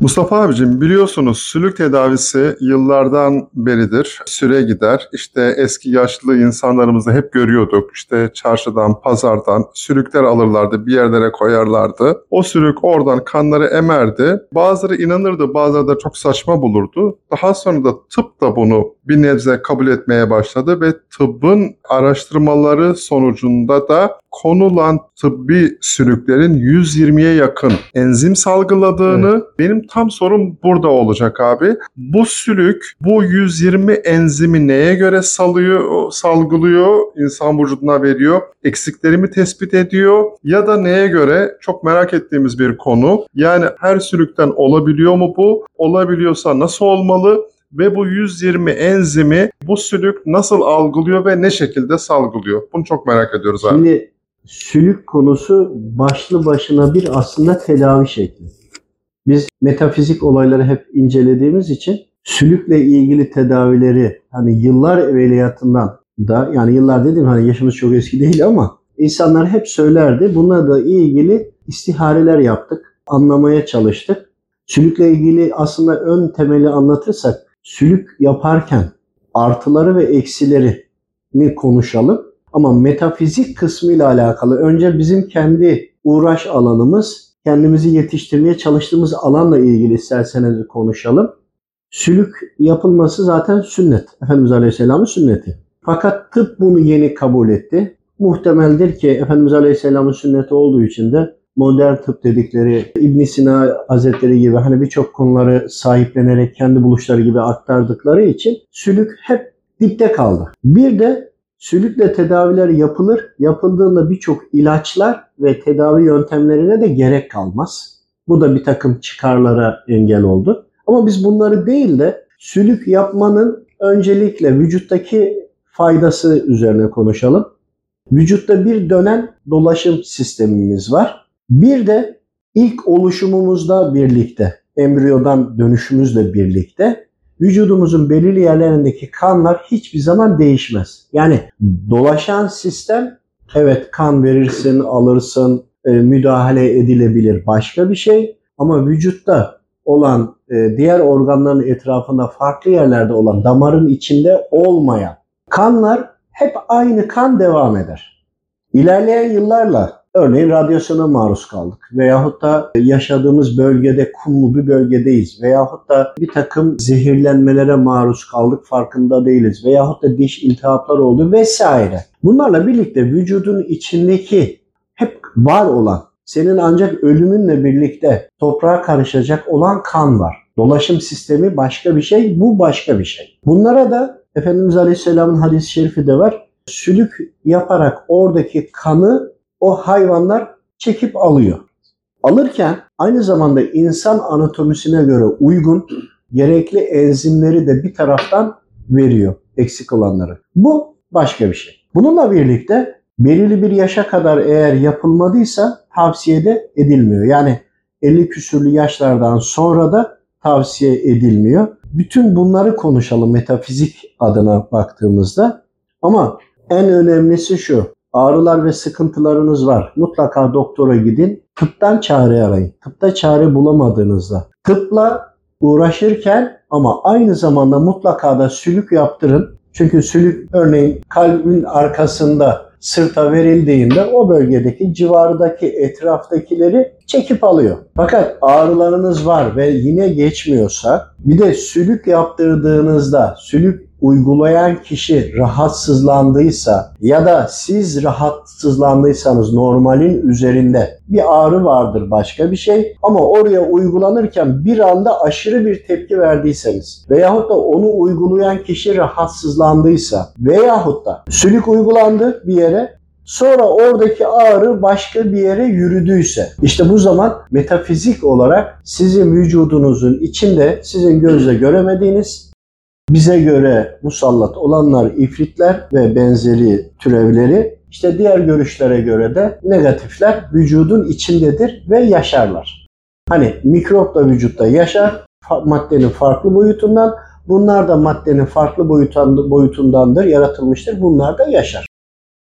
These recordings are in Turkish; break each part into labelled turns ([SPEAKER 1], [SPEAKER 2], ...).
[SPEAKER 1] Mustafa abicim biliyorsunuz sülük tedavisi yıllardan beridir süre gider. İşte eski yaşlı insanlarımızı hep görüyorduk. İşte çarşıdan, pazardan sülükler alırlardı, bir yerlere koyarlardı. O sülük oradan kanları emerdi. Bazıları inanırdı, bazıları da çok saçma bulurdu. Daha sonra da tıp da bunu bir nebze kabul etmeye başladı ve tıbbın araştırmaları sonucunda da konulan tıbbi sülüklerin 120'ye yakın enzim salgıladığını evet. benim tam sorum burada olacak abi. Bu sülük bu 120 enzimi neye göre salıyor, salgılıyor, insan vücuduna veriyor? Eksiklerimi tespit ediyor ya da neye göre çok merak ettiğimiz bir konu. Yani her sülükten olabiliyor mu bu? Olabiliyorsa nasıl olmalı? Ve bu 120 enzimi bu sülük nasıl algılıyor ve ne şekilde salgılıyor? Bunu çok merak ediyoruz abi.
[SPEAKER 2] Şimdi sülük konusu başlı başına bir aslında tedavi şekli. Biz metafizik olayları hep incelediğimiz için sülükle ilgili tedavileri hani yıllar evveliyatından da yani yıllar dedim hani yaşımız çok eski değil ama insanlar hep söylerdi. Bunlarla ilgili istihareler yaptık, anlamaya çalıştık. Sülükle ilgili aslında ön temeli anlatırsak sülük yaparken artıları ve eksilerini konuşalım. Ama metafizik kısmıyla alakalı önce bizim kendi uğraş alanımız, kendimizi yetiştirmeye çalıştığımız alanla ilgili isterseniz konuşalım. Sülük yapılması zaten sünnet. Efendimiz Aleyhisselam'ın sünneti. Fakat tıp bunu yeni kabul etti. Muhtemeldir ki Efendimiz Aleyhisselam'ın sünneti olduğu için de modern tıp dedikleri İbn Sina Hazretleri gibi hani birçok konuları sahiplenerek kendi buluşları gibi aktardıkları için sülük hep dipte kaldı. Bir de Sülükle tedaviler yapılır. Yapıldığında birçok ilaçlar ve tedavi yöntemlerine de gerek kalmaz. Bu da bir takım çıkarlara engel oldu. Ama biz bunları değil de sülük yapmanın öncelikle vücuttaki faydası üzerine konuşalım. Vücutta bir dönen dolaşım sistemimiz var. Bir de ilk oluşumumuzda birlikte, embriyodan dönüşümüzle birlikte vücudumuzun belirli yerlerindeki kanlar hiçbir zaman değişmez. Yani dolaşan sistem evet kan verirsin, alırsın, e, müdahale edilebilir başka bir şey ama vücutta olan e, diğer organların etrafında farklı yerlerde olan damarın içinde olmayan kanlar hep aynı kan devam eder. İlerleyen yıllarla Örneğin radyasyona maruz kaldık veyahut da yaşadığımız bölgede kumlu bir bölgedeyiz veyahut da bir takım zehirlenmelere maruz kaldık farkında değiliz veyahut da diş iltihaplar oldu vesaire. Bunlarla birlikte vücudun içindeki hep var olan senin ancak ölümünle birlikte toprağa karışacak olan kan var. Dolaşım sistemi başka bir şey, bu başka bir şey. Bunlara da Efendimiz Aleyhisselam'ın hadis-i şerifi de var. Sülük yaparak oradaki kanı o hayvanlar çekip alıyor. Alırken aynı zamanda insan anatomisine göre uygun gerekli enzimleri de bir taraftan veriyor eksik olanları. Bu başka bir şey. Bununla birlikte belirli bir yaşa kadar eğer yapılmadıysa tavsiyede edilmiyor. Yani 50 küsürlü yaşlardan sonra da tavsiye edilmiyor. Bütün bunları konuşalım metafizik adına baktığımızda. Ama en önemlisi şu ağrılar ve sıkıntılarınız var. Mutlaka doktora gidin. Tıptan çare arayın. Tıpta çare bulamadığınızda. Tıpla uğraşırken ama aynı zamanda mutlaka da sülük yaptırın. Çünkü sülük örneğin kalbin arkasında sırta verildiğinde o bölgedeki civardaki etraftakileri çekip alıyor. Fakat ağrılarınız var ve yine geçmiyorsa bir de sülük yaptırdığınızda sülük uygulayan kişi rahatsızlandıysa ya da siz rahatsızlandıysanız normalin üzerinde bir ağrı vardır başka bir şey. Ama oraya uygulanırken bir anda aşırı bir tepki verdiyseniz veyahut da onu uygulayan kişi rahatsızlandıysa veyahut da sülük uygulandı bir yere Sonra oradaki ağrı başka bir yere yürüdüyse işte bu zaman metafizik olarak sizin vücudunuzun içinde sizin gözle göremediğiniz bize göre musallat olanlar ifritler ve benzeri türevleri, işte diğer görüşlere göre de negatifler vücudun içindedir ve yaşarlar. Hani mikrop da vücutta yaşar, maddenin farklı boyutundan, bunlar da maddenin farklı boyutundandır, yaratılmıştır, bunlar da yaşar.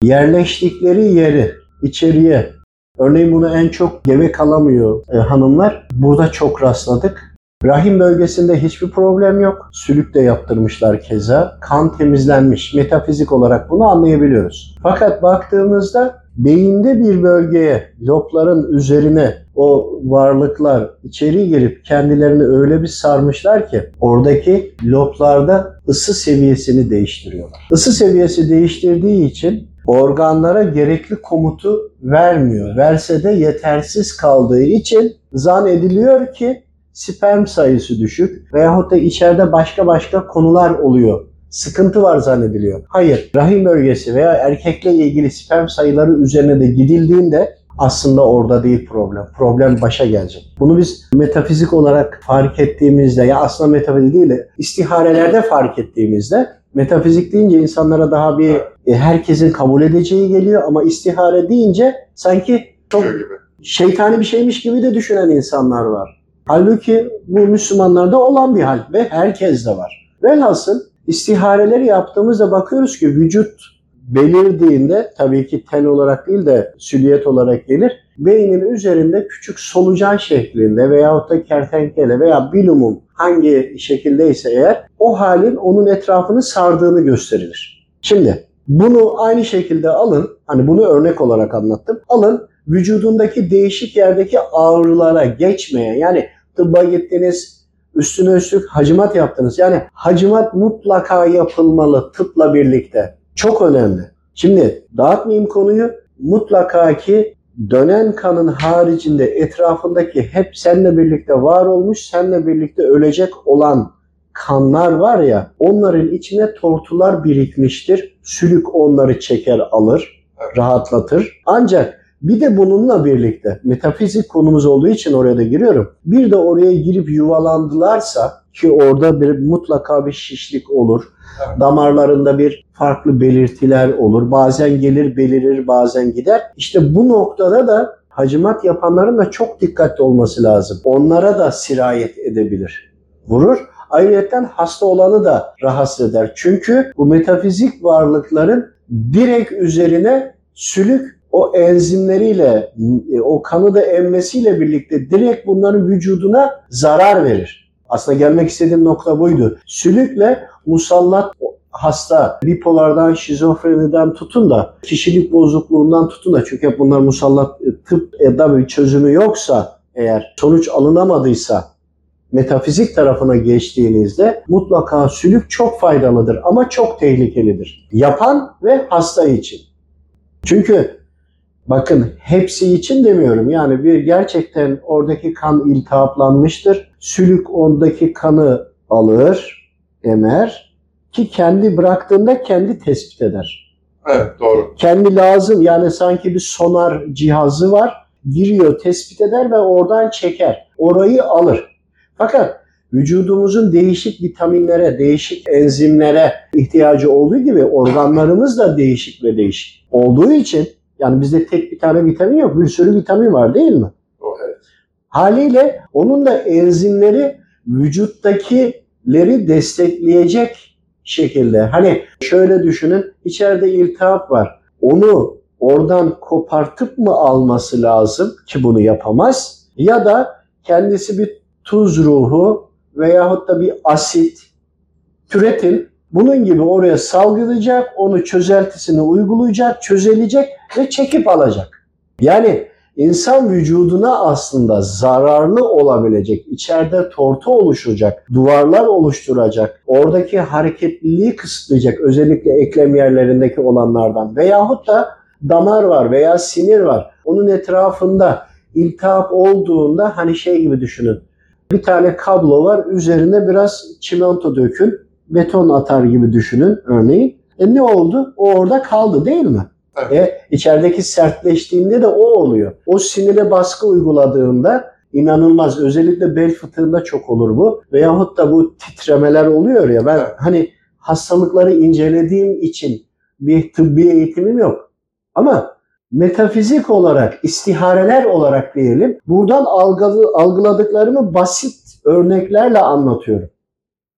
[SPEAKER 2] Yerleştikleri yeri içeriye, örneğin bunu en çok gebe kalamıyor e, hanımlar, burada çok rastladık Rahim bölgesinde hiçbir problem yok. Sülük de yaptırmışlar keza. Kan temizlenmiş. Metafizik olarak bunu anlayabiliyoruz. Fakat baktığımızda beyinde bir bölgeye, lobların üzerine o varlıklar içeri girip kendilerini öyle bir sarmışlar ki oradaki loblarda ısı seviyesini değiştiriyorlar. Isı seviyesi değiştirdiği için organlara gerekli komutu vermiyor. Verse de yetersiz kaldığı için zannediliyor ki sperm sayısı düşük veyahut da içeride başka başka konular oluyor. Sıkıntı var zannediliyor. Hayır, rahim bölgesi veya erkekle ilgili sperm sayıları üzerine de gidildiğinde aslında orada değil problem. Problem başa gelecek. Bunu biz metafizik olarak fark ettiğimizde ya aslında metafizik değil de istiharelerde fark ettiğimizde metafizik deyince insanlara daha bir e, herkesin kabul edeceği geliyor ama istihare deyince sanki çok
[SPEAKER 1] Gibi.
[SPEAKER 2] şeytani bir şeymiş gibi de düşünen insanlar var. Halbuki bu Müslümanlarda olan bir hal ve herkes de var. Velhasıl istihareleri yaptığımızda bakıyoruz ki vücut belirdiğinde tabii ki ten olarak değil de süliyet olarak gelir. Beynin üzerinde küçük solucan şeklinde veyahut da kertenkele veya bilumum hangi şekildeyse eğer o halin onun etrafını sardığını gösterilir. Şimdi bunu aynı şekilde alın, hani bunu örnek olarak anlattım. Alın vücudundaki değişik yerdeki ağrılara geçmeyen yani tıbba gittiniz, üstüne üstlük hacimat yaptınız. Yani hacimat mutlaka yapılmalı tıpla birlikte. Çok önemli. Şimdi dağıtmayayım konuyu. Mutlaka ki dönen kanın haricinde etrafındaki hep seninle birlikte var olmuş, seninle birlikte ölecek olan kanlar var ya onların içine tortular birikmiştir. Sülük onları çeker alır, rahatlatır. Ancak bir de bununla birlikte metafizik konumuz olduğu için oraya da giriyorum. Bir de oraya girip yuvalandılarsa ki orada bir mutlaka bir şişlik olur. Damarlarında bir farklı belirtiler olur. Bazen gelir belirir bazen gider. İşte bu noktada da hacimat yapanların da çok dikkatli olması lazım. Onlara da sirayet edebilir. Vurur. Ayrıca hasta olanı da rahatsız eder. Çünkü bu metafizik varlıkların direkt üzerine sülük o enzimleriyle, e, o kanı da emmesiyle birlikte direkt bunların vücuduna zarar verir. Aslında gelmek istediğim nokta buydu. Sülükle musallat hasta, bipolardan, şizofreniden tutun da, kişilik bozukluğundan tutun da çünkü hep bunlar musallat e, tıp da bir çözümü yoksa eğer sonuç alınamadıysa metafizik tarafına geçtiğinizde mutlaka sülük çok faydalıdır ama çok tehlikelidir. Yapan ve hasta için. Çünkü bakın hepsi için demiyorum. Yani bir gerçekten oradaki kan iltihaplanmıştır. Sülük ondaki kanı alır, emer ki kendi bıraktığında kendi tespit eder.
[SPEAKER 1] Evet doğru.
[SPEAKER 2] Kendi lazım yani sanki bir sonar cihazı var. Giriyor, tespit eder ve oradan çeker. Orayı alır. Fakat vücudumuzun değişik vitaminlere, değişik enzimlere ihtiyacı olduğu gibi organlarımız da değişik ve değişik olduğu için yani bizde tek bir tane vitamin yok, bir sürü vitamin var değil mi?
[SPEAKER 1] Evet.
[SPEAKER 2] Haliyle onun da enzimleri vücuttakileri destekleyecek şekilde. Hani şöyle düşünün, içeride iltihap var. Onu oradan kopartıp mı alması lazım ki bunu yapamaz? Ya da kendisi bir tuz ruhu veyahut da bir asit türetin bunun gibi oraya salgılayacak, onu çözeltisini uygulayacak, çözelecek ve çekip alacak. Yani insan vücuduna aslında zararlı olabilecek, içeride tortu oluşacak, duvarlar oluşturacak, oradaki hareketliliği kısıtlayacak özellikle eklem yerlerindeki olanlardan veyahut da damar var veya sinir var. Onun etrafında iltihap olduğunda hani şey gibi düşünün. Bir tane kablo var, üzerine biraz çimento dökün, beton atar gibi düşünün örneğin. E ne oldu? O orada kaldı değil mi?
[SPEAKER 1] Evet.
[SPEAKER 2] E, içerideki sertleştiğinde de o oluyor. O sinire baskı uyguladığında inanılmaz. Özellikle bel fıtığında çok olur bu. Veyahut da bu titremeler oluyor ya. Ben
[SPEAKER 1] Evet.
[SPEAKER 2] hani hastalıkları incelediğim için bir tıbbi eğitimim yok. Ama metafizik olarak, istihareler olarak diyelim, buradan algıladı, algıladıklarımı basit örneklerle anlatıyorum.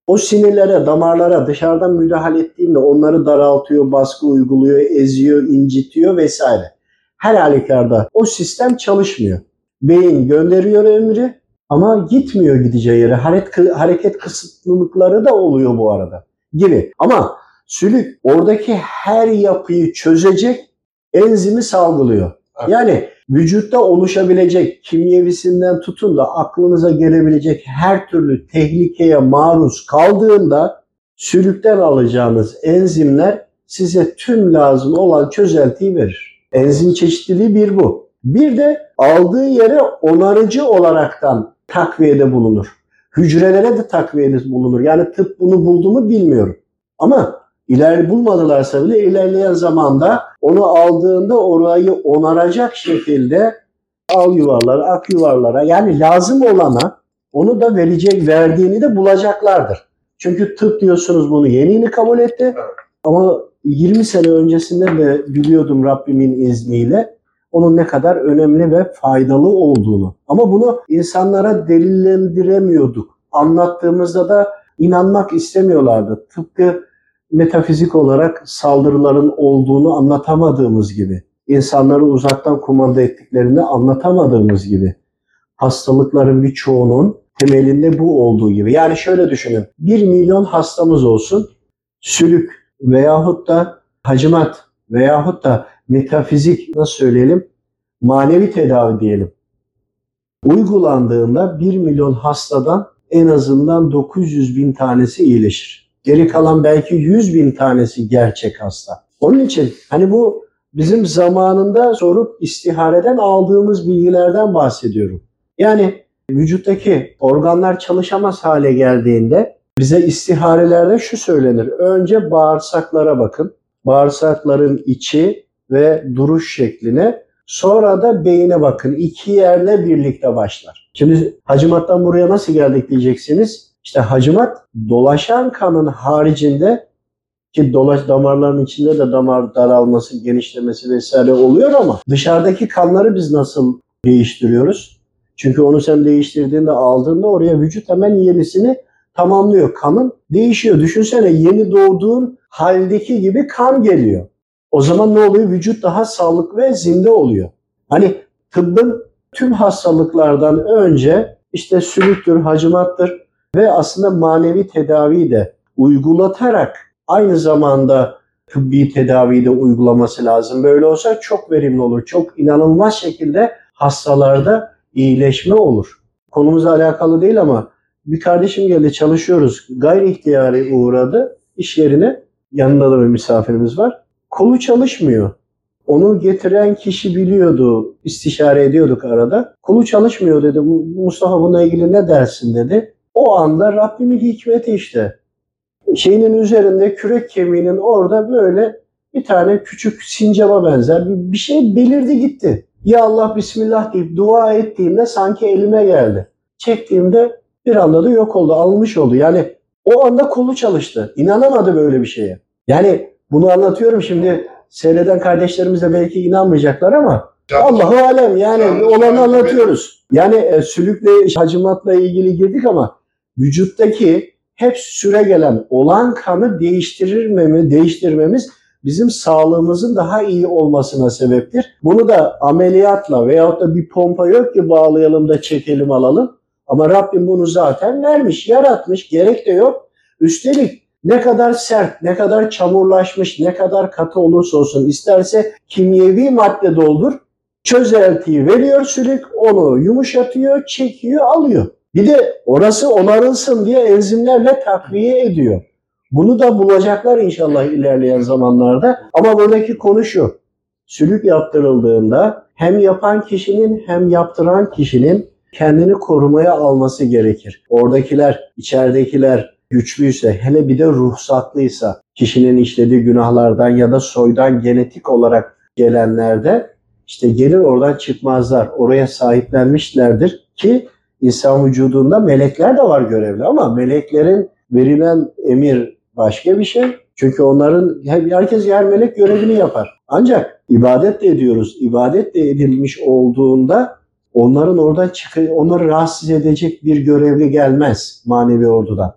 [SPEAKER 2] O sinirlere, damarlara dışarıdan müdahale ettiğinde onları daraltıyor, baskı uyguluyor, eziyor, incitiyor vesaire. Her halükarda o sistem çalışmıyor. Beyin gönderiyor emri, Ama gitmiyor gideceği yere. Hareket, hareket kısıtlılıkları da oluyor bu arada gibi. Ama sülük oradaki her yapıyı çözecek enzimi salgılıyor.
[SPEAKER 1] Evet.
[SPEAKER 2] Yani vücutta oluşabilecek kimyevisinden tutun da aklınıza gelebilecek her türlü tehlikeye maruz kaldığında sülükten alacağınız enzimler size tüm lazım olan çözeltiyi verir. Enzim çeşitliliği bir bu. Bir de aldığı yere onarıcı olaraktan takviyede bulunur. Hücrelere de takviyede bulunur. Yani tıp bunu buldu mu bilmiyorum. Ama ileri bulmadılarsa bile ilerleyen zamanda onu aldığında orayı onaracak şekilde al yuvarlara, ak yuvarlara yani lazım olana onu da verecek, verdiğini de bulacaklardır. Çünkü tıp diyorsunuz bunu yeni yeni kabul etti. Ama 20 sene öncesinde de biliyordum Rabbimin izniyle onun ne kadar önemli ve faydalı olduğunu. Ama bunu insanlara delillendiremiyorduk. Anlattığımızda da inanmak istemiyorlardı. Tıpkı metafizik olarak saldırıların olduğunu anlatamadığımız gibi, insanları uzaktan kumanda ettiklerini anlatamadığımız gibi, hastalıkların birçoğunun temelinde bu olduğu gibi. Yani şöyle düşünün, 1 milyon hastamız olsun, sülük veyahut da hacimat veyahut da metafizik nasıl söyleyelim, manevi tedavi diyelim. Uygulandığında 1 milyon hastadan en azından 900 bin tanesi iyileşir. Geri kalan belki 100 bin tanesi gerçek hasta. Onun için hani bu bizim zamanında sorup istihareden aldığımız bilgilerden bahsediyorum. Yani vücuttaki organlar çalışamaz hale geldiğinde bize istiharelerde şu söylenir. Önce bağırsaklara bakın. Bağırsakların içi ve duruş şekline Sonra da beyine bakın. İki yerle birlikte başlar. Şimdi hacimattan buraya nasıl geldik diyeceksiniz. İşte hacimat dolaşan kanın haricinde ki dolaş damarların içinde de damar daralması, genişlemesi vesaire oluyor ama dışarıdaki kanları biz nasıl değiştiriyoruz? Çünkü onu sen değiştirdiğinde aldığında oraya vücut hemen yenisini tamamlıyor. Kanın değişiyor. Düşünsene yeni doğduğun haldeki gibi kan geliyor. O zaman ne oluyor? Vücut daha sağlıklı ve zinde oluyor. Hani tıbbın tüm hastalıklardan önce işte sülüktür, hacimattır ve aslında manevi tedaviyi de uygulatarak aynı zamanda tıbbi tedaviyi de uygulaması lazım. Böyle olsa çok verimli olur. Çok inanılmaz şekilde hastalarda iyileşme olur. Konumuzla alakalı değil ama bir kardeşim geldi çalışıyoruz. Gayri ihtiyari uğradı iş yerine. Yanında da bir misafirimiz var. Kolu çalışmıyor. Onu getiren kişi biliyordu, istişare ediyorduk arada. Kolu çalışmıyor dedi. Mustafa bununla ilgili ne dersin dedi. O anda Rabbimin hikmeti işte. Şeyinin üzerinde kürek kemiğinin orada böyle bir tane küçük sincaba benzer bir, bir şey belirdi gitti. Ya Allah Bismillah deyip dua ettiğimde sanki elime geldi. Çektiğimde bir anda da yok oldu, almış oldu. Yani o anda kolu çalıştı. İnanamadı böyle bir şeye. Yani bunu anlatıyorum şimdi seyreden kardeşlerimiz de belki inanmayacaklar ama Allahu alem yani olanı anlatıyoruz. Yani e, sülükle, hacimatla ilgili girdik ama vücuttaki hep süre gelen olan kanı değiştirmemi, değiştirmemiz bizim sağlığımızın daha iyi olmasına sebeptir. Bunu da ameliyatla veyahut da bir pompa yok ki bağlayalım da çekelim alalım. Ama Rabbim bunu zaten vermiş, yaratmış, gerek de yok. Üstelik ne kadar sert, ne kadar çamurlaşmış, ne kadar katı olursa olsun isterse kimyevi madde doldur. Çözeltiyi veriyor sülük, onu yumuşatıyor, çekiyor, alıyor. Bir de orası onarılsın diye enzimlerle takviye ediyor. Bunu da bulacaklar inşallah ilerleyen zamanlarda. Ama buradaki konu şu. Sülük yaptırıldığında hem yapan kişinin hem yaptıran kişinin kendini korumaya alması gerekir. Oradakiler, içeridekiler güçlüyse, hele bir de ruhsatlıysa, kişinin işlediği günahlardan ya da soydan genetik olarak gelenlerde işte gelir oradan çıkmazlar. Oraya sahiplenmişlerdir ki insan vücudunda melekler de var görevli ama meleklerin verilen emir başka bir şey. Çünkü onların herkes yer melek görevini yapar. Ancak ibadet de ediyoruz. İbadet de edilmiş olduğunda onların oradan çıkı onları rahatsız edecek bir görevli gelmez manevi ordudan.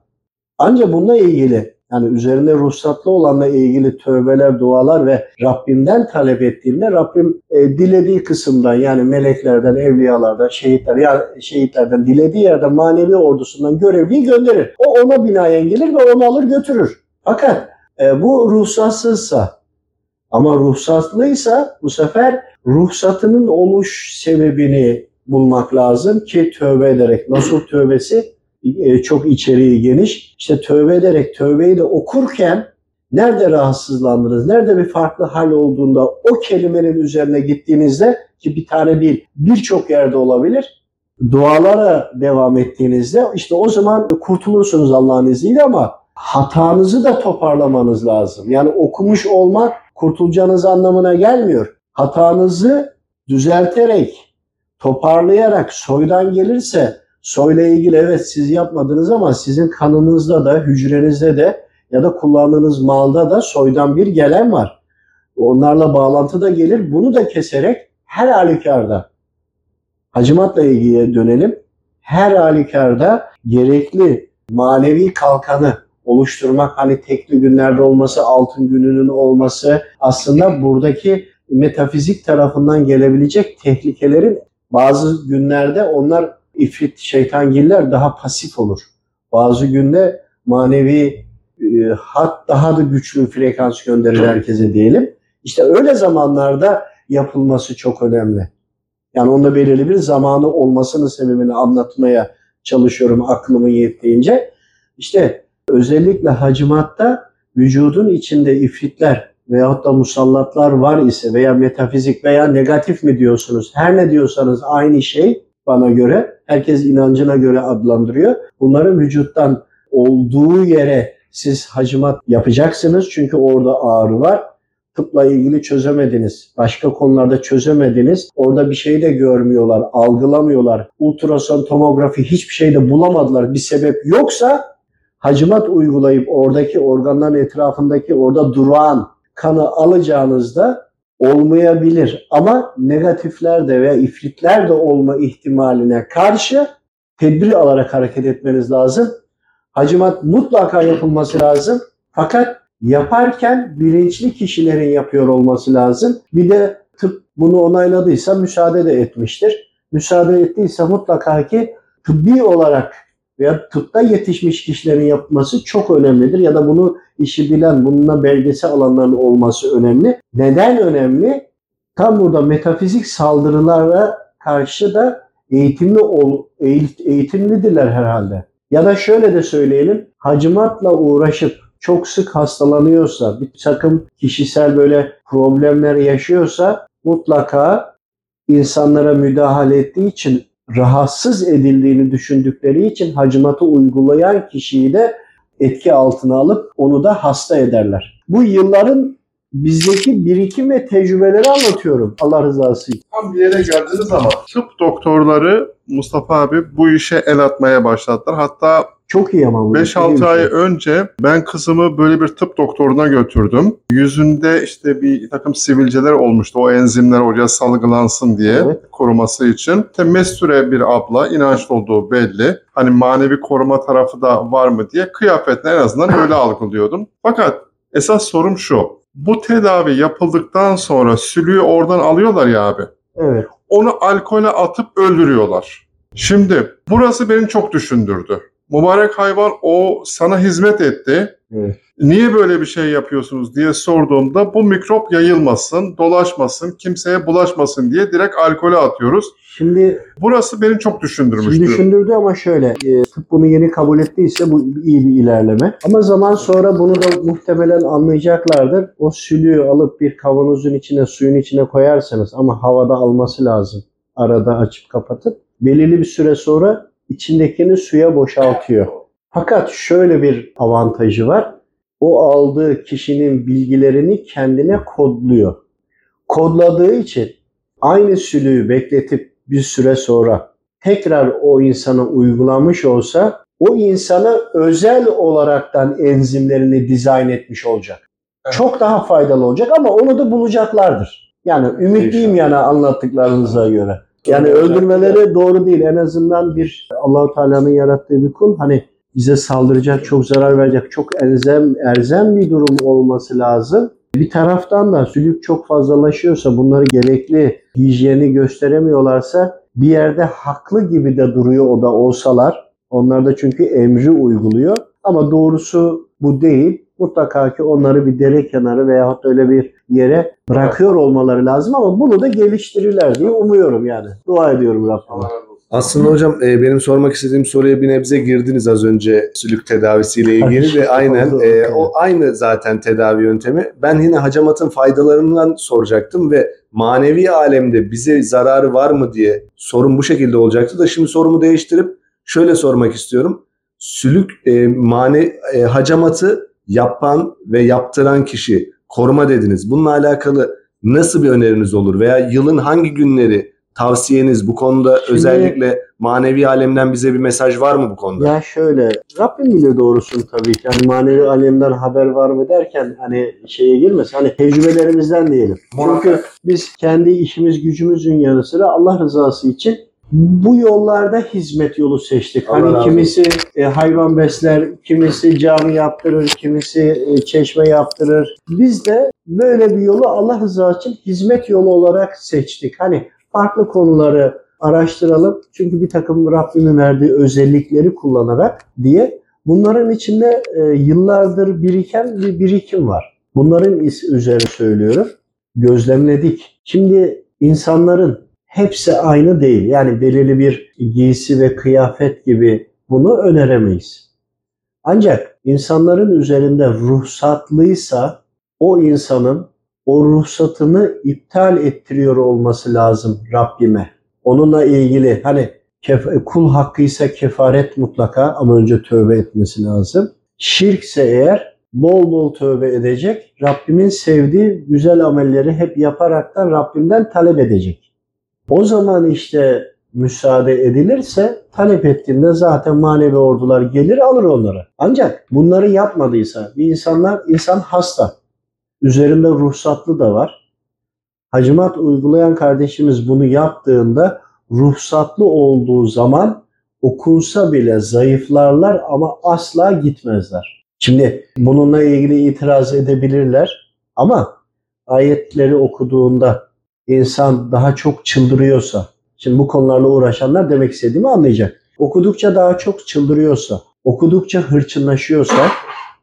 [SPEAKER 2] Ancak bununla ilgili yani üzerinde ruhsatlı olanla ilgili tövbeler, dualar ve Rabbimden talep ettiğinde Rabbim e, dilediği kısımdan yani meleklerden, evliyalardan, şehitler ya şehitlerden dilediği yerden manevi ordusundan görevliyi gönderir. O ona binaen gelir ve onu alır götürür. Fakat e, bu ruhsatsızsa ama ruhsatlıysa bu sefer ruhsatının oluş sebebini bulmak lazım ki tövbe ederek. Nasıl tövbesi? E, çok içeriği geniş. İşte tövbe ederek tövbeyi de okurken nerede rahatsızlandınız, nerede bir farklı hal olduğunda o kelimenin üzerine gittiğinizde ki bir tane değil birçok yerde olabilir. Dualara devam ettiğinizde işte o zaman kurtulursunuz Allah'ın izniyle ama hatanızı da toparlamanız lazım. Yani okumuş olmak kurtulacağınız anlamına gelmiyor. Hatanızı düzelterek, toparlayarak soydan gelirse soyla ilgili evet siz yapmadınız ama sizin kanınızda da, hücrenizde de ya da kullandığınız malda da soydan bir gelen var. Onlarla bağlantı da gelir. Bunu da keserek her halükarda hacimatla ilgili dönelim. Her halükarda gerekli manevi kalkanı oluşturmak hani tekli günlerde olması, altın gününün olması aslında buradaki metafizik tarafından gelebilecek tehlikelerin bazı günlerde onlar ifrit şeytangiller daha pasif olur. Bazı günde manevi e, hat daha da güçlü frekans gönderir herkese diyelim. İşte öyle zamanlarda yapılması çok önemli. Yani onda belirli bir zamanı olmasının sebebini anlatmaya çalışıyorum aklımın yettiğince. İşte özellikle hacimatta vücudun içinde ifritler veyahut da musallatlar var ise veya metafizik veya negatif mi diyorsunuz? Her ne diyorsanız aynı şey bana göre. Herkes inancına göre adlandırıyor. Bunların vücuttan olduğu yere siz hacimat yapacaksınız. Çünkü orada ağrı var. Tıpla ilgili çözemediniz. Başka konularda çözemediniz. Orada bir şey de görmüyorlar, algılamıyorlar. Ultrason, tomografi hiçbir şey de bulamadılar. Bir sebep yoksa hacimat uygulayıp oradaki organların etrafındaki orada duran kanı alacağınızda olmayabilir. Ama negatifler de veya ifritler de olma ihtimaline karşı tedbir alarak hareket etmeniz lazım. Hacimat mutlaka yapılması lazım. Fakat yaparken bilinçli kişilerin yapıyor olması lazım. Bir de tıp bunu onayladıysa müsaade de etmiştir. Müsaade ettiyse mutlaka ki tıbbi olarak veya tıpta yetişmiş kişilerin yapması çok önemlidir. Ya da bunu işi bilen, bununla belgesi alanların olması önemli. Neden önemli? Tam burada metafizik saldırılara karşı da eğitimli ol, eğitimlidirler herhalde. Ya da şöyle de söyleyelim, hacimatla uğraşıp çok sık hastalanıyorsa, bir takım kişisel böyle problemler yaşıyorsa mutlaka insanlara müdahale ettiği için rahatsız edildiğini düşündükleri için hacimatı uygulayan kişiyi de etki altına alıp onu da hasta ederler. Bu yılların bizdeki birikim ve tecrübeleri anlatıyorum Allah rızası için.
[SPEAKER 1] Tam bir yere geldiniz ama tıp doktorları Mustafa abi bu işe el atmaya başladılar. Hatta
[SPEAKER 2] çok iyi ama bu.
[SPEAKER 1] 5-6 ay önce ben kızımı böyle bir tıp doktoruna götürdüm. Yüzünde işte bir takım sivilceler olmuştu. O enzimler oraya salgılansın diye evet. koruması için. İşte Mesture bir abla inançlı olduğu belli. Hani manevi koruma tarafı da var mı diye kıyafetle en azından öyle algılıyordum. Fakat esas sorum şu. Bu tedavi yapıldıktan sonra sülüğü oradan alıyorlar ya abi.
[SPEAKER 2] Evet.
[SPEAKER 1] Onu alkole atıp öldürüyorlar. Şimdi burası beni çok düşündürdü mübarek hayvan o sana hizmet etti. Evet. Niye böyle bir şey yapıyorsunuz diye sorduğumda bu mikrop yayılmasın, dolaşmasın, kimseye bulaşmasın diye direkt alkole atıyoruz.
[SPEAKER 2] Şimdi
[SPEAKER 1] burası beni çok düşündürmüştü.
[SPEAKER 2] Şimdi düşündürdü ama şöyle, e, tıp bunu yeni kabul ettiyse bu iyi bir ilerleme. Ama zaman sonra bunu da muhtemelen anlayacaklardır. O sülüğü alıp bir kavanozun içine, suyun içine koyarsanız ama havada alması lazım. Arada açıp kapatıp belirli bir süre sonra içindekini suya boşaltıyor. Fakat şöyle bir avantajı var. O aldığı kişinin bilgilerini kendine kodluyor. Kodladığı için aynı sülüğü bekletip bir süre sonra tekrar o insana uygulamış olsa o insana özel olaraktan enzimlerini dizayn etmiş olacak. Evet. Çok daha faydalı olacak ama onu da bulacaklardır. Yani ümitliyim yani anlattıklarınıza göre. Yani öldürmeleri doğru değil. En azından bir Allahu Teala'nın yarattığı bir kul hani bize saldıracak, çok zarar verecek, çok elzem, erzem bir durum olması lazım. Bir taraftan da sülük çok fazlalaşıyorsa, bunları gerekli hijyeni gösteremiyorlarsa bir yerde haklı gibi de duruyor o da olsalar. Onlar da çünkü emri uyguluyor. Ama doğrusu bu değil. Mutlaka ki onları bir dere kenarı veyahut öyle bir yere bırakıyor olmaları lazım ama bunu da geliştirirler diye umuyorum yani. Dua ediyorum Rabbime.
[SPEAKER 3] Aslında hocam e, benim sormak istediğim soruya bir nebze girdiniz az önce sülük tedavisiyle ilgili de aynen e, o aynı zaten tedavi yöntemi. Ben yine hacamatın faydalarından soracaktım ve manevi alemde bize zararı var mı diye sorun bu şekilde olacaktı da şimdi sorumu değiştirip şöyle sormak istiyorum. Sülük e, mane e, hacamatı yapan ve yaptıran kişi koruma dediniz. Bununla alakalı nasıl bir öneriniz olur veya yılın hangi günleri tavsiyeniz bu konuda
[SPEAKER 2] Şimdi-
[SPEAKER 3] özellikle manevi alemden bize bir mesaj var mı bu konuda?
[SPEAKER 2] Ya şöyle, Rabbim bilir doğrusunu tabii ki. Hani manevi alemden haber var mı derken hani şeye girmez. Hani tecrübelerimizden diyelim. Çünkü biz kendi işimiz gücümüzün yanı sıra Allah rızası için bu yollarda hizmet yolu seçtik.
[SPEAKER 3] Allah
[SPEAKER 2] hani kimisi e, hayvan besler, kimisi cami yaptırır, kimisi e, çeşme yaptırır. Biz de böyle bir yolu Allah rızası için hizmet yolu olarak seçtik. Hani farklı konuları araştıralım. Çünkü bir takım Rabbimin verdiği özellikleri kullanarak diye bunların içinde e, yıllardır biriken bir birikim var. Bunların üzerine söylüyorum. Gözlemledik. Şimdi insanların hepsi aynı değil. Yani belirli bir giysi ve kıyafet gibi bunu öneremeyiz. Ancak insanların üzerinde ruhsatlıysa o insanın o ruhsatını iptal ettiriyor olması lazım Rabbime. Onunla ilgili hani kef- kul hakkıysa kefaret mutlaka ama önce tövbe etmesi lazım. Şirkse eğer bol bol tövbe edecek. Rabbimin sevdiği güzel amelleri hep yaparaktan Rabbimden talep edecek. O zaman işte müsaade edilirse talep ettiğinde zaten manevi ordular gelir alır onları. Ancak bunları yapmadıysa bir insanlar insan hasta. Üzerinde ruhsatlı da var. Hacimat uygulayan kardeşimiz bunu yaptığında ruhsatlı olduğu zaman okunsa bile zayıflarlar ama asla gitmezler. Şimdi bununla ilgili itiraz edebilirler ama ayetleri okuduğunda insan daha çok çıldırıyorsa, şimdi bu konularla uğraşanlar demek istediğimi anlayacak. Okudukça daha çok çıldırıyorsa, okudukça hırçınlaşıyorsa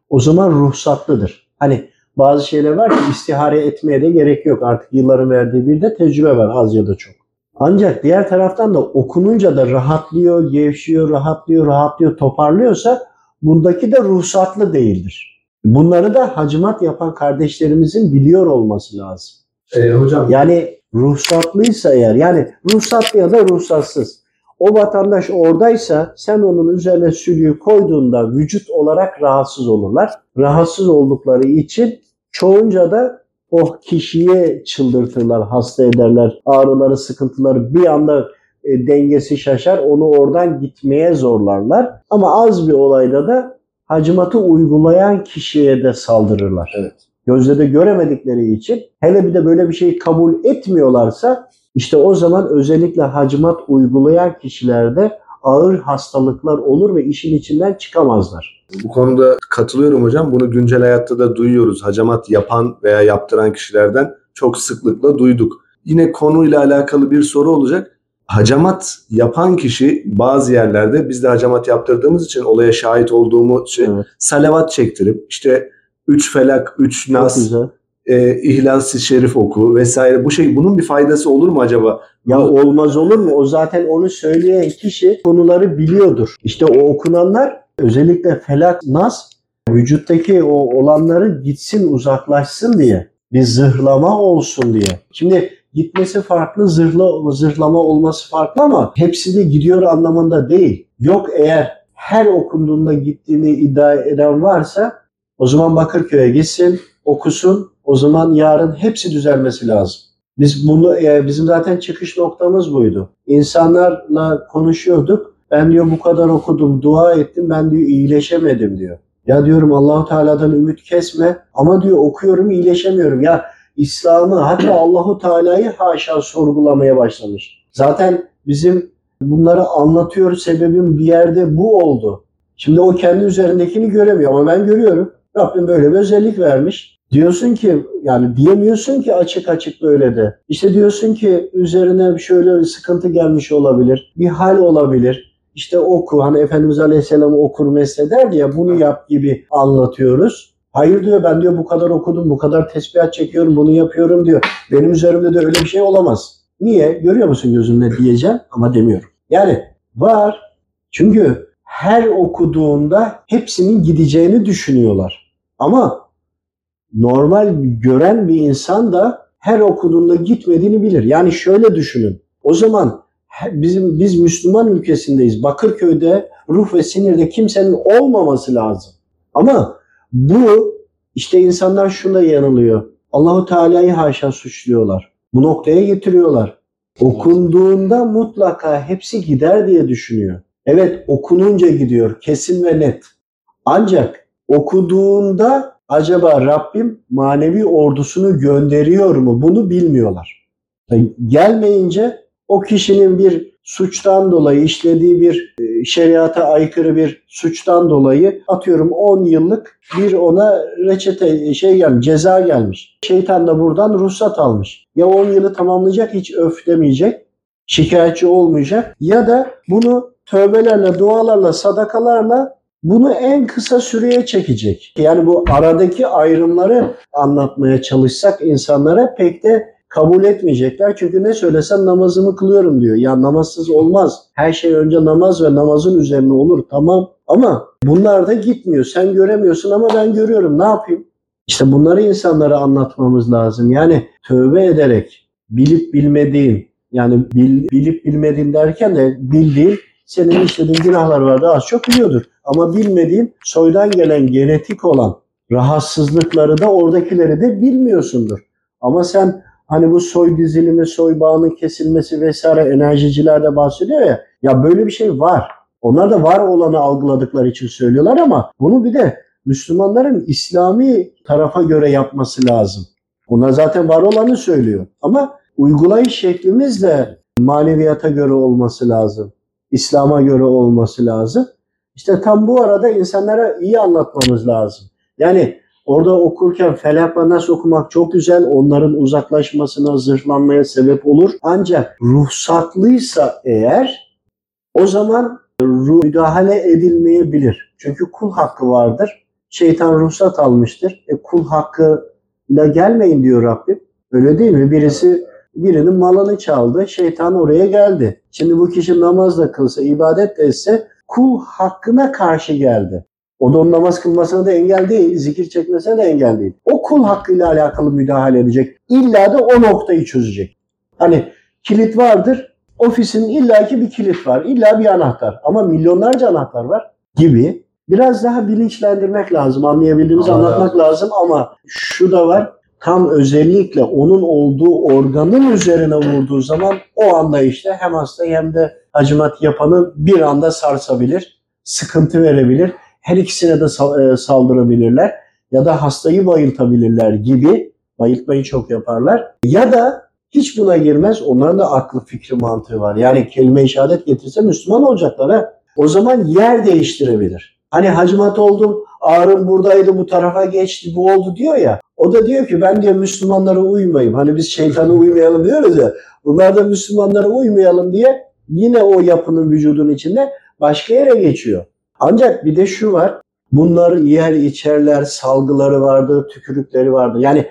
[SPEAKER 2] o zaman ruhsatlıdır. Hani bazı şeyler var ki istihare etmeye de gerek yok. Artık yılların verdiği bir de tecrübe var az ya da çok. Ancak diğer taraftan da okununca da rahatlıyor, gevşiyor, rahatlıyor, rahatlıyor, toparlıyorsa bundaki de ruhsatlı değildir. Bunları da hacimat yapan kardeşlerimizin biliyor olması lazım.
[SPEAKER 3] E, hocam
[SPEAKER 2] Yani ruhsatlıysa eğer, yani ruhsatlı ya da ruhsatsız. O vatandaş oradaysa sen onun üzerine sülüğü koyduğunda vücut olarak rahatsız olurlar. Rahatsız oldukları için çoğunca da o kişiye çıldırtırlar, hasta ederler. Ağrıları, sıkıntıları bir anda e, dengesi şaşar. Onu oradan gitmeye zorlarlar. Ama az bir olayda da hacimatı uygulayan kişiye de saldırırlar.
[SPEAKER 3] Evet.
[SPEAKER 2] Gözle de göremedikleri için hele bir de böyle bir şeyi kabul etmiyorlarsa işte o zaman özellikle hacimat uygulayan kişilerde ağır hastalıklar olur ve işin içinden çıkamazlar.
[SPEAKER 3] bu konuda katılıyorum hocam. Bunu güncel hayatta da duyuyoruz. Hacamat yapan veya yaptıran kişilerden çok sıklıkla duyduk. Yine konuyla alakalı bir soru olacak. Hacamat yapan kişi bazı yerlerde biz de hacamat yaptırdığımız için olaya şahit olduğumuz şey
[SPEAKER 2] Evet.
[SPEAKER 3] salavat çektirip işte üç felak, üç nas, e, ihlas-ı şerif oku vesaire. Bu şey bunun bir faydası olur mu acaba?
[SPEAKER 2] Ya olmaz olur mu? O zaten onu söyleyen kişi konuları biliyordur. İşte o okunanlar özellikle felak, nas vücuttaki o olanları gitsin uzaklaşsın diye. Bir zırhlama olsun diye. Şimdi gitmesi farklı, zırhla, zırhlama olması farklı ama hepsi de gidiyor anlamında değil. Yok eğer her okunduğunda gittiğini iddia eden varsa o zaman Bakırköy'e gitsin, okusun. O zaman yarın hepsi düzelmesi lazım. Biz bunu e, bizim zaten çıkış noktamız buydu. İnsanlarla konuşuyorduk. Ben diyor bu kadar okudum, dua ettim. Ben diyor iyileşemedim diyor. Ya diyorum Allahu Teala'dan ümit kesme ama diyor okuyorum iyileşemiyorum. Ya İslam'ı hatta Allahu Teala'yı haşa sorgulamaya başlamış. Zaten bizim bunları anlatıyor sebebim bir yerde bu oldu. Şimdi o kendi üzerindekini göremiyor ama ben görüyorum. Rabbim böyle bir özellik vermiş. Diyorsun ki yani diyemiyorsun ki açık açık böyle de. İşte diyorsun ki üzerine şöyle bir sıkıntı gelmiş olabilir. Bir hal olabilir. İşte oku hani Efendimiz Aleyhisselam okur mesleder ya bunu yap gibi anlatıyoruz. Hayır diyor ben diyor bu kadar okudum, bu kadar tesbihat çekiyorum, bunu yapıyorum diyor. Benim üzerimde de öyle bir şey olamaz. Niye? Görüyor musun gözümle diyeceğim ama demiyorum. Yani var. Çünkü her okuduğunda hepsinin gideceğini düşünüyorlar. Ama normal gören bir insan da her okuduğunda gitmediğini bilir. Yani şöyle düşünün. O zaman bizim biz Müslüman ülkesindeyiz. Bakırköy'de ruh ve sinirde kimsenin olmaması lazım. Ama bu işte insanlar şunda yanılıyor. Allahu Teala'yı haşa suçluyorlar. Bu noktaya getiriyorlar. Okunduğunda mutlaka hepsi gider diye düşünüyor. Evet okununca gidiyor kesin ve net. Ancak okuduğunda acaba Rabbim manevi ordusunu gönderiyor mu bunu bilmiyorlar. Gelmeyince o kişinin bir suçtan dolayı işlediği bir e, şeriata aykırı bir suçtan dolayı atıyorum 10 yıllık bir ona reçete şey gelmiş, ceza gelmiş. Şeytan da buradan ruhsat almış. Ya 10 yılı tamamlayacak hiç öf demeyecek, şikayetçi olmayacak ya da bunu tövbelerle, dualarla, sadakalarla bunu en kısa süreye çekecek. Yani bu aradaki ayrımları anlatmaya çalışsak insanlara pek de kabul etmeyecekler. Çünkü ne söylesem namazımı kılıyorum diyor. Ya namazsız olmaz. Her şey önce namaz ve namazın üzerine olur. Tamam ama bunlar da gitmiyor. Sen göremiyorsun ama ben görüyorum. Ne yapayım? İşte bunları insanlara anlatmamız lazım. Yani tövbe ederek bilip bilmediğin yani bil, bilip bilmediğin derken de bildiğin senin işlediğin günahlar vardı az çok biliyordur. Ama bilmediğin soydan gelen genetik olan rahatsızlıkları da oradakileri de bilmiyorsundur. Ama sen Hani bu soy dizilimi, soy bağının kesilmesi vesaire enerjiciler de bahsediyor ya. Ya böyle bir şey var. Onlar da var olanı algıladıkları için söylüyorlar ama bunu bir de Müslümanların İslami tarafa göre yapması lazım. Onlar zaten var olanı söylüyor. Ama uygulayış şeklimiz de maneviyata göre olması lazım. İslam'a göre olması lazım. İşte tam bu arada insanlara iyi anlatmamız lazım. Yani Orada okurken Felak ve Nas okumak çok güzel. Onların uzaklaşmasına, zırhlanmaya sebep olur. Ancak ruhsatlıysa eğer o zaman ruh müdahale edilmeyebilir. Çünkü kul hakkı vardır. Şeytan ruhsat almıştır. E kul hakkıyla gelmeyin diyor Rabbim. Öyle değil mi? Birisi birinin malını çaldı. Şeytan oraya geldi. Şimdi bu kişi namaz da kılsa, ibadet de etse kul hakkına karşı geldi. O da onun namaz kılmasına da engel değil, zikir çekmesine de engel değil. O kul hakkıyla alakalı müdahale edecek. İlla da o noktayı çözecek. Hani kilit vardır, ofisin illaki bir kilit var, illa bir anahtar. Ama milyonlarca anahtar var gibi. Biraz daha bilinçlendirmek lazım, anlayabildiğimizi anlatmak lazım ama şu da var. Tam özellikle onun olduğu organın üzerine vurduğu zaman o anda işte hem hasta hem de acımat yapanı bir anda sarsabilir, sıkıntı verebilir her ikisine de e, saldırabilirler ya da hastayı bayıltabilirler gibi bayıltmayı çok yaparlar. Ya da hiç buna girmez. Onların da aklı fikri mantığı var. Yani kelime-i şehadet getirse Müslüman olacaklar ha. O zaman yer değiştirebilir. Hani hacimat oldum, ağrım buradaydı, bu tarafa geçti, bu oldu diyor ya. O da diyor ki ben diyor Müslümanlara uymayayım. Hani biz şeytana uymayalım diyoruz ya. Bunlar da Müslümanlara uymayalım diye yine o yapının vücudun içinde başka yere geçiyor. Ancak bir de şu var. Bunlar yer içerler, salgıları vardı, tükürükleri vardı. Yani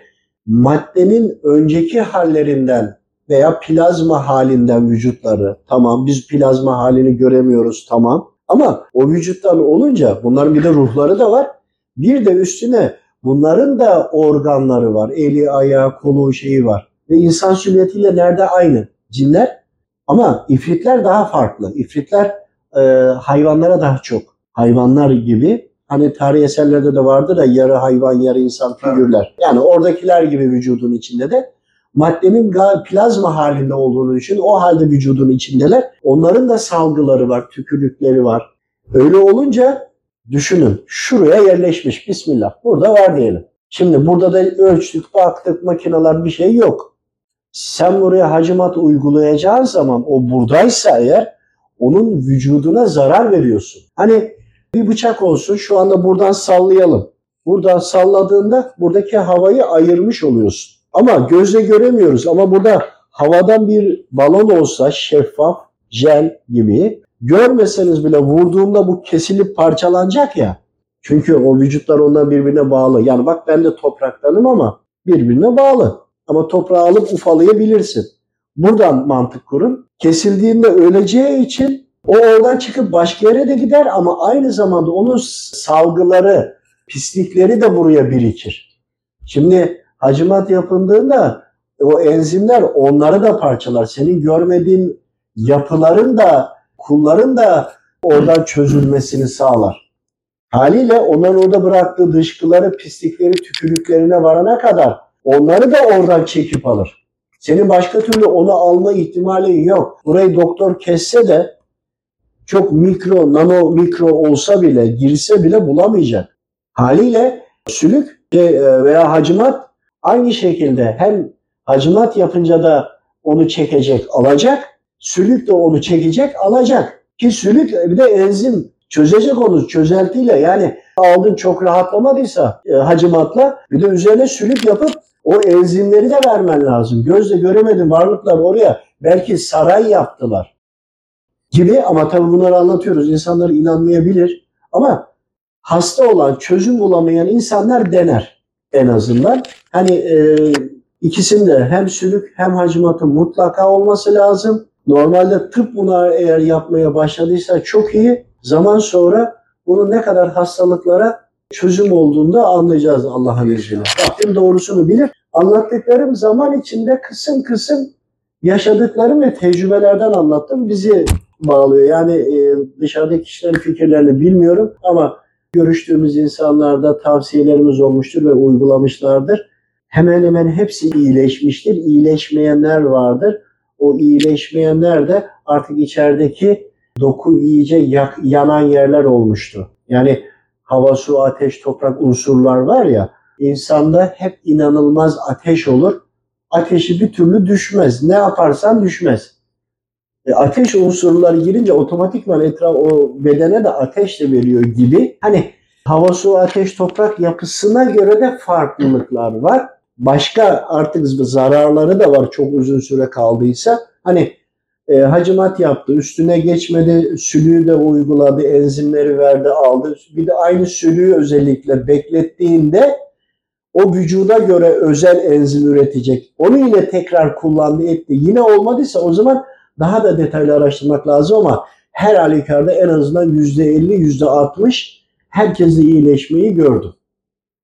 [SPEAKER 2] maddenin önceki hallerinden veya plazma halinden vücutları tamam biz plazma halini göremiyoruz tamam ama o vücuttan olunca bunların bir de ruhları da var. Bir de üstüne bunların da organları var. Eli, ayağı, kolu şeyi var. Ve insan silüetiyle nerede aynı? Cinler ama ifritler daha farklı. İfritler e, hayvanlara daha çok hayvanlar gibi hani tarih eserlerde de vardır da yarı hayvan yarı insan figürler. Yani oradakiler gibi vücudun içinde de maddenin plazma halinde olduğunu düşün. O halde vücudun içindeler. Onların da salgıları var, tükürükleri var. Öyle olunca düşünün şuraya yerleşmiş. Bismillah. Burada var diyelim. Şimdi burada da ölçtük, baktık, makineler bir şey yok. Sen buraya hacimat uygulayacağın zaman o buradaysa eğer onun vücuduna zarar veriyorsun. Hani bir bıçak olsun şu anda buradan sallayalım. Buradan salladığında buradaki havayı ayırmış oluyorsun. Ama gözle göremiyoruz ama burada havadan bir balon olsa şeffaf, jel gibi görmeseniz bile vurduğumda bu kesilip parçalanacak ya. Çünkü o vücutlar ona birbirine bağlı. Yani bak ben de topraktanım ama birbirine bağlı. Ama toprağı alıp ufalayabilirsin. Buradan mantık kurun. Kesildiğinde öleceği için o oradan çıkıp başka yere de gider ama aynı zamanda onun salgıları, pislikleri de buraya birikir. Şimdi hacimat yapıldığında o enzimler onları da parçalar. Senin görmediğin yapıların da, kulların da oradan çözülmesini sağlar. Haliyle onların orada bıraktığı dışkıları, pislikleri, tükürüklerine varana kadar onları da oradan çekip alır. Senin başka türlü onu alma ihtimali yok. Burayı doktor kesse de çok mikro, nano mikro olsa bile, girse bile bulamayacak. Haliyle sülük veya hacimat aynı şekilde hem hacimat yapınca da onu çekecek, alacak. Sülük de onu çekecek, alacak. Ki sülük bir de enzim çözecek onu çözeltiyle. Yani aldın çok rahatlamadıysa e, hacimatla bir de üzerine sülük yapıp o enzimleri de vermen lazım. Gözle göremedin varlıklar oraya belki saray yaptılar gibi ama tabii bunları anlatıyoruz. İnsanlar inanmayabilir ama hasta olan, çözüm bulamayan insanlar dener en azından. Hani e, ikisinde hem sülük hem hacimatın mutlaka olması lazım. Normalde tıp buna eğer yapmaya başladıysa çok iyi. Zaman sonra bunun ne kadar hastalıklara çözüm olduğunda anlayacağız Allah'ın izniyle. Rabbim doğrusunu bilir. Anlattıklarım zaman içinde kısım kısım yaşadıklarım ve tecrübelerden anlattım. Bizi bağlıyor. Yani e, dışarıdaki kişilerin fikirlerini bilmiyorum ama görüştüğümüz insanlarda tavsiyelerimiz olmuştur ve uygulamışlardır. Hemen hemen hepsi iyileşmiştir. İyileşmeyenler vardır. O iyileşmeyenler de artık içerideki doku iyice yak, yanan yerler olmuştu. Yani hava, su, ateş, toprak unsurlar var ya insanda hep inanılmaz ateş olur. Ateşi bir türlü düşmez. Ne yaparsan düşmez. E, ateş unsurları girince otomatikman etraf o bedene de ateş de veriyor gibi. Hani hava, su, ateş, toprak yapısına göre de farklılıklar var. Başka artık zararları da var çok uzun süre kaldıysa. Hani e, hacimat yaptı, üstüne geçmedi, sülüğü de uyguladı, enzimleri verdi, aldı. Bir de aynı sülüğü özellikle beklettiğinde o vücuda göre özel enzim üretecek. Onu yine tekrar kullandı etti. Yine olmadıysa o zaman daha da detaylı araştırmak lazım ama her halükarda en azından %50, %60 herkes iyileşmeyi gördü.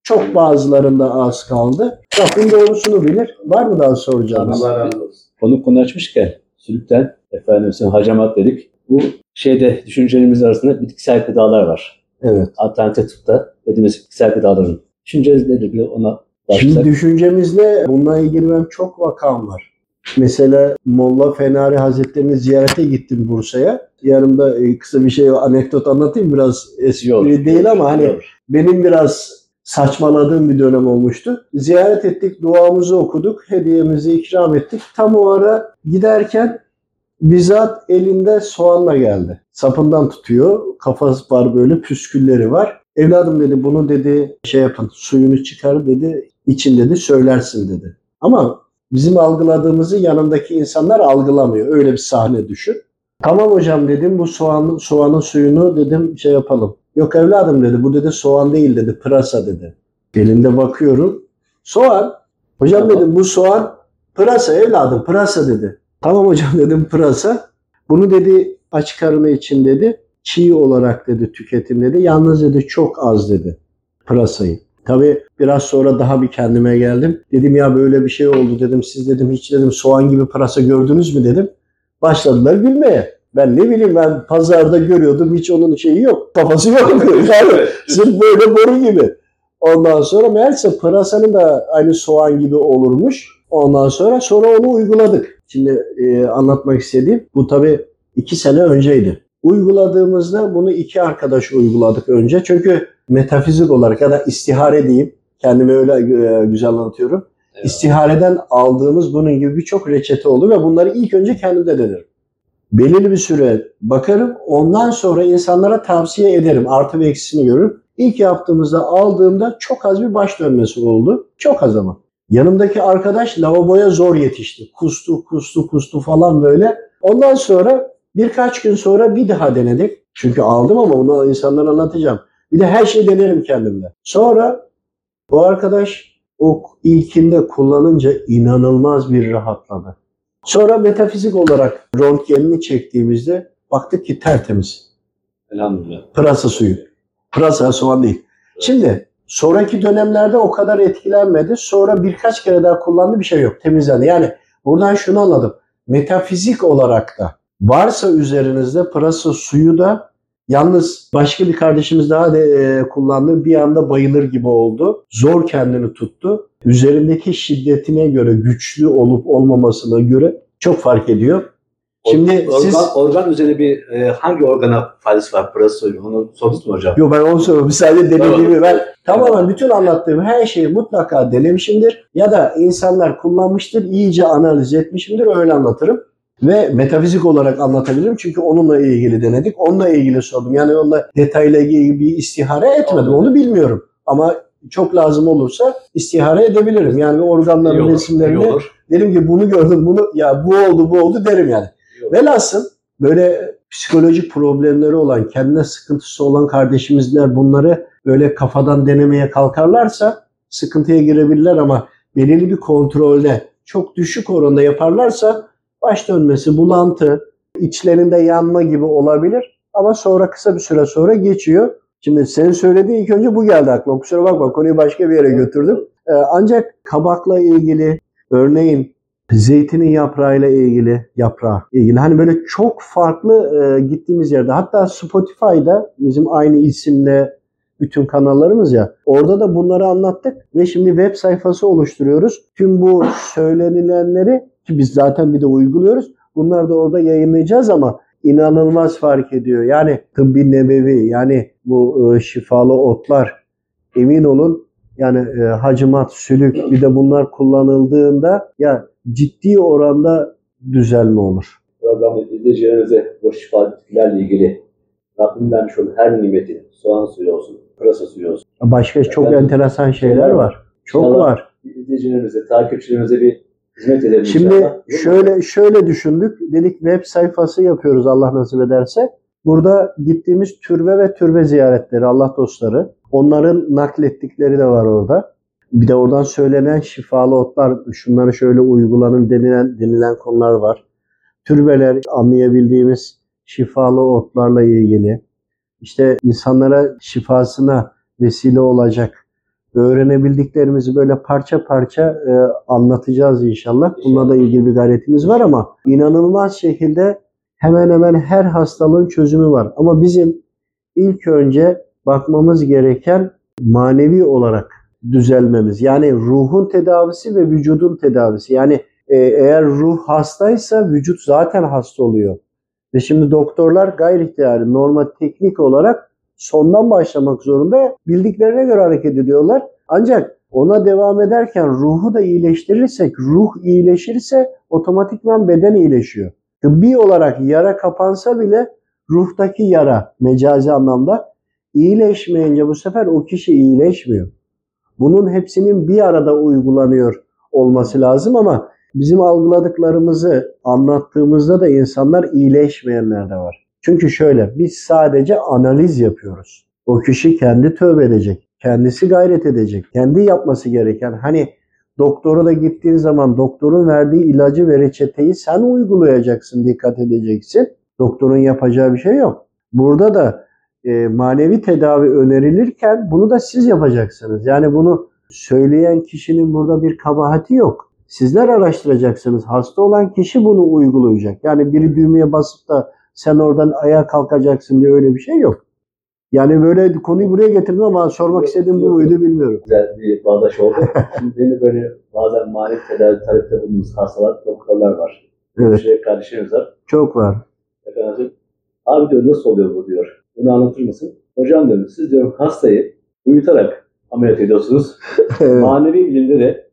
[SPEAKER 2] Çok bazılarında az kaldı. Rabbim doğrusunu bilir. Var mı daha soracağınız?
[SPEAKER 3] Allah razı olsun.
[SPEAKER 4] Konu konu açmışken sülükten efendim sen hacamat dedik. Bu şeyde düşüncelerimiz arasında bitkisel gıdalar var.
[SPEAKER 2] Evet.
[SPEAKER 4] Alternatif tıpta dediğimiz bitkisel gıdaların. Düşünceniz nedir? Bir ona
[SPEAKER 2] Şimdi
[SPEAKER 4] başlasak.
[SPEAKER 2] düşüncemiz ne? Bununla ilgili benim çok vakam var. Mesela Molla Fenari Hazretleri'ni ziyarete gittim Bursa'ya. Yanımda e, kısa bir şey anekdot anlatayım biraz espri
[SPEAKER 4] Yok.
[SPEAKER 2] değil ama hani
[SPEAKER 4] Yok.
[SPEAKER 2] benim biraz saçmaladığım bir dönem olmuştu. Ziyaret ettik, duamızı okuduk, hediyemizi ikram ettik. Tam o ara giderken bizzat elinde soğanla geldi. Sapından tutuyor, kafası var böyle, püskülleri var. Evladım dedi bunu dedi şey yapın, suyunu çıkar dedi, için dedi söylersin dedi. Ama bizim algıladığımızı yanındaki insanlar algılamıyor. Öyle bir sahne düşün. Tamam hocam dedim bu soğanın, soğanın suyunu dedim şey yapalım. Yok evladım dedi bu dedi soğan değil dedi pırasa dedi. Elinde bakıyorum. Soğan. Hocam
[SPEAKER 4] Tamam.
[SPEAKER 2] dedim bu soğan pırasa evladım pırasa dedi. Tamam hocam dedim pırasa. Bunu dedi aç karnı için dedi çiğ olarak dedi tüketin dedi. Yalnız dedi çok az dedi pırasayı. Tabii biraz sonra daha bir kendime geldim. Dedim ya böyle bir şey oldu dedim. Siz dedim hiç dedim soğan gibi pırasa gördünüz mü dedim. Başladılar gülmeye. Ben ne bileyim ben pazarda görüyordum hiç onun şeyi yok. Kafası yok. Yani sırf böyle boru gibi. Ondan sonra meğerse pırasanın da aynı soğan gibi olurmuş. Ondan sonra sonra onu uyguladık. Şimdi e, anlatmak istediğim bu tabii iki sene önceydi. Uyguladığımızda bunu iki arkadaş uyguladık önce. Çünkü metafizik olarak ya da istihare diyeyim. Kendimi öyle e, güzel anlatıyorum.
[SPEAKER 4] Evet.
[SPEAKER 2] İstihareden aldığımız bunun gibi birçok reçete oldu ve bunları ilk önce kendimde denerim. Belirli bir süre bakarım. Ondan sonra insanlara tavsiye ederim. Artı ve eksisini görürüm. İlk yaptığımızda aldığımda çok az bir baş dönmesi oldu. Çok az ama. Yanımdaki arkadaş lavaboya zor yetişti. Kustu, kustu, kustu falan böyle. Ondan sonra birkaç gün sonra bir daha denedik. Çünkü aldım ama onu insanlara anlatacağım. Bir de her şeyi denerim kendimde. Sonra bu arkadaş o ilkinde kullanınca inanılmaz bir rahatladı. Sonra metafizik olarak röntgenini çektiğimizde baktık ki tertemiz.
[SPEAKER 4] Elhamdülillah.
[SPEAKER 2] Pırasa suyu. Pırasa soğan değil. Şimdi sonraki dönemlerde o kadar etkilenmedi. Sonra birkaç kere daha kullandı bir şey yok. Temizlendi. Yani buradan şunu anladım. Metafizik olarak da varsa üzerinizde pırasa suyu da yalnız başka bir kardeşimiz daha da e, kullandı. Bir anda bayılır gibi oldu. Zor kendini tuttu. Üzerindeki şiddetine göre güçlü olup olmamasına göre çok fark ediyor. Şimdi
[SPEAKER 4] organ,
[SPEAKER 2] siz
[SPEAKER 4] organ üzerine bir e, hangi organa faydası var suyu? Onu sordunuz mu hocam?
[SPEAKER 2] Yo ben onu söylüyorum. Bir sadece denediğimi ben tamamen bütün anlattığım her şeyi mutlaka denemişimdir. Ya da insanlar kullanmıştır, iyice analiz etmişimdir öyle anlatırım. Ve metafizik olarak anlatabilirim çünkü onunla ilgili denedik. Onunla ilgili sordum. Yani onunla detayla ilgili bir istihare etmedim. Onu bilmiyorum. Ama çok lazım olursa istihare edebilirim. Yani
[SPEAKER 4] İyi
[SPEAKER 2] organların
[SPEAKER 4] olur, iyi
[SPEAKER 2] resimlerini
[SPEAKER 4] olur.
[SPEAKER 2] derim ki bunu gördüm, bunu ya bu oldu, bu oldu derim yani. Velhasıl böyle psikolojik problemleri olan, kendine sıkıntısı olan kardeşimizler bunları böyle kafadan denemeye kalkarlarsa sıkıntıya girebilirler ama belirli bir kontrolde çok düşük oranda yaparlarsa baş dönmesi, bulantı, içlerinde yanma gibi olabilir ama sonra kısa bir süre sonra geçiyor. Şimdi senin söylediğin ilk önce bu geldi aklıma. Kusura bakma konuyu başka bir yere götürdüm. Ee, ancak kabakla ilgili örneğin zeytinin yaprağıyla ilgili yaprağı ilgili hani böyle çok farklı e, gittiğimiz yerde hatta Spotify'da bizim aynı isimle bütün kanallarımız ya orada da bunları anlattık ve şimdi web sayfası oluşturuyoruz. Tüm bu söylenilenleri ki biz zaten bir de uyguluyoruz. Bunları da orada yayınlayacağız ama inanılmaz fark ediyor. Yani tıbbi nebevi yani bu e, şifalı otlar emin olun yani e, hacimat, sülük bir de bunlar kullanıldığında ya ciddi oranda düzelme olur.
[SPEAKER 4] Programda izleyicilerimize bu şifa bitkilerle ilgili Rabbim vermiş olduğu her nimeti, soğan suyu olsun, pırasa suyu olsun.
[SPEAKER 2] Başka çok
[SPEAKER 4] Efendim,
[SPEAKER 2] enteresan şeyler var. Çok var.
[SPEAKER 4] İzleyicilerimize, takipçilerimize bir hizmet edelim
[SPEAKER 2] Şimdi
[SPEAKER 4] inşallah.
[SPEAKER 2] Şöyle şöyle düşündük. Dedik web sayfası yapıyoruz Allah nasip ederse. Burada gittiğimiz türbe ve türbe ziyaretleri, Allah dostları. Onların naklettikleri de var orada. Bir de oradan söylenen şifalı otlar, şunları şöyle uygulanın denilen, denilen konular var. Türbeler anlayabildiğimiz şifalı otlarla ilgili. İşte insanlara şifasına vesile olacak öğrenebildiklerimizi böyle parça parça e, anlatacağız inşallah. Bununla da ilgili bir gayretimiz var ama inanılmaz şekilde hemen hemen her hastalığın çözümü var. Ama bizim ilk önce bakmamız gereken manevi olarak düzelmemiz. Yani ruhun tedavisi ve vücudun tedavisi. Yani e, eğer ruh hastaysa vücut zaten hasta oluyor. Ve şimdi doktorlar gayri ihtiyari, normal teknik olarak sondan başlamak zorunda. Bildiklerine göre hareket ediyorlar. Ancak ona devam ederken ruhu da iyileştirirsek, ruh iyileşirse otomatikman beden iyileşiyor. Tıbbi olarak yara kapansa bile ruhtaki yara mecazi anlamda iyileşmeyince bu sefer o kişi iyileşmiyor. Bunun hepsinin bir arada uygulanıyor olması lazım ama bizim algıladıklarımızı anlattığımızda da insanlar iyileşmeyenler de var. Çünkü şöyle biz sadece analiz yapıyoruz. O kişi kendi tövbe edecek, kendisi gayret edecek, kendi yapması gereken hani doktora da gittiğin zaman doktorun verdiği ilacı ve reçeteyi sen uygulayacaksın, dikkat edeceksin. Doktorun yapacağı bir şey yok. Burada da e, manevi tedavi önerilirken bunu da siz yapacaksınız. Yani bunu söyleyen kişinin burada bir kabahati yok. Sizler araştıracaksınız. Hasta olan kişi bunu uygulayacak. Yani biri düğmeye basıp da sen oradan ayağa kalkacaksın diye öyle bir şey yok. Yani böyle konuyu buraya getirdim ama sormak istediğim bu muydu bilmiyorum.
[SPEAKER 4] Güzel bir bağdaş oldu. Şimdi beni böyle bazen manevi tedavi talepte bulunduğumuz hastalar, doktorlar var.
[SPEAKER 2] Evet,
[SPEAKER 4] Hemşire kardeşlerimiz var.
[SPEAKER 2] çok var.
[SPEAKER 4] Efendim, abi diyor nasıl oluyor bu diyor. Bunu anlatır mısın? Hocam diyorum siz diyorum hastayı uyutarak ameliyat ediyorsunuz.
[SPEAKER 2] Evet.
[SPEAKER 4] Manevi bilimde de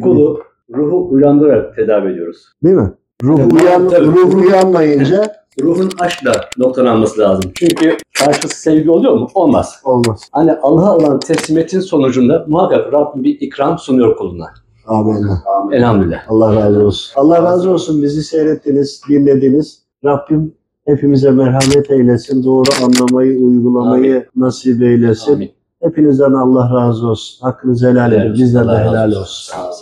[SPEAKER 4] kulu, ruhu uyandırarak tedavi ediyoruz.
[SPEAKER 2] Değil mi? Ruh,
[SPEAKER 4] Evet,
[SPEAKER 2] uyan,
[SPEAKER 4] tabii.
[SPEAKER 2] ruh uyanmayınca
[SPEAKER 4] Ruhun aşkla noktalanması lazım. Çünkü karşısı sevgi oluyor mu? Olmaz.
[SPEAKER 2] olmaz.
[SPEAKER 4] Hani Allah'a olan teslimiyetin sonucunda muhakkak Rabbim bir ikram sunuyor kuluna.
[SPEAKER 2] Amin.
[SPEAKER 4] Elhamdülillah.
[SPEAKER 2] Allah razı olsun. Allah razı olsun bizi seyrettiniz, dinlediniz. Rabbim hepimize merhamet eylesin. Doğru anlamayı, uygulamayı nasip eylesin.
[SPEAKER 4] Amin.
[SPEAKER 2] Hepinizden Allah razı olsun. Hakkınızı helal edin. Bizden de helal
[SPEAKER 4] olsun.
[SPEAKER 2] olsun.
[SPEAKER 4] Sağ olun.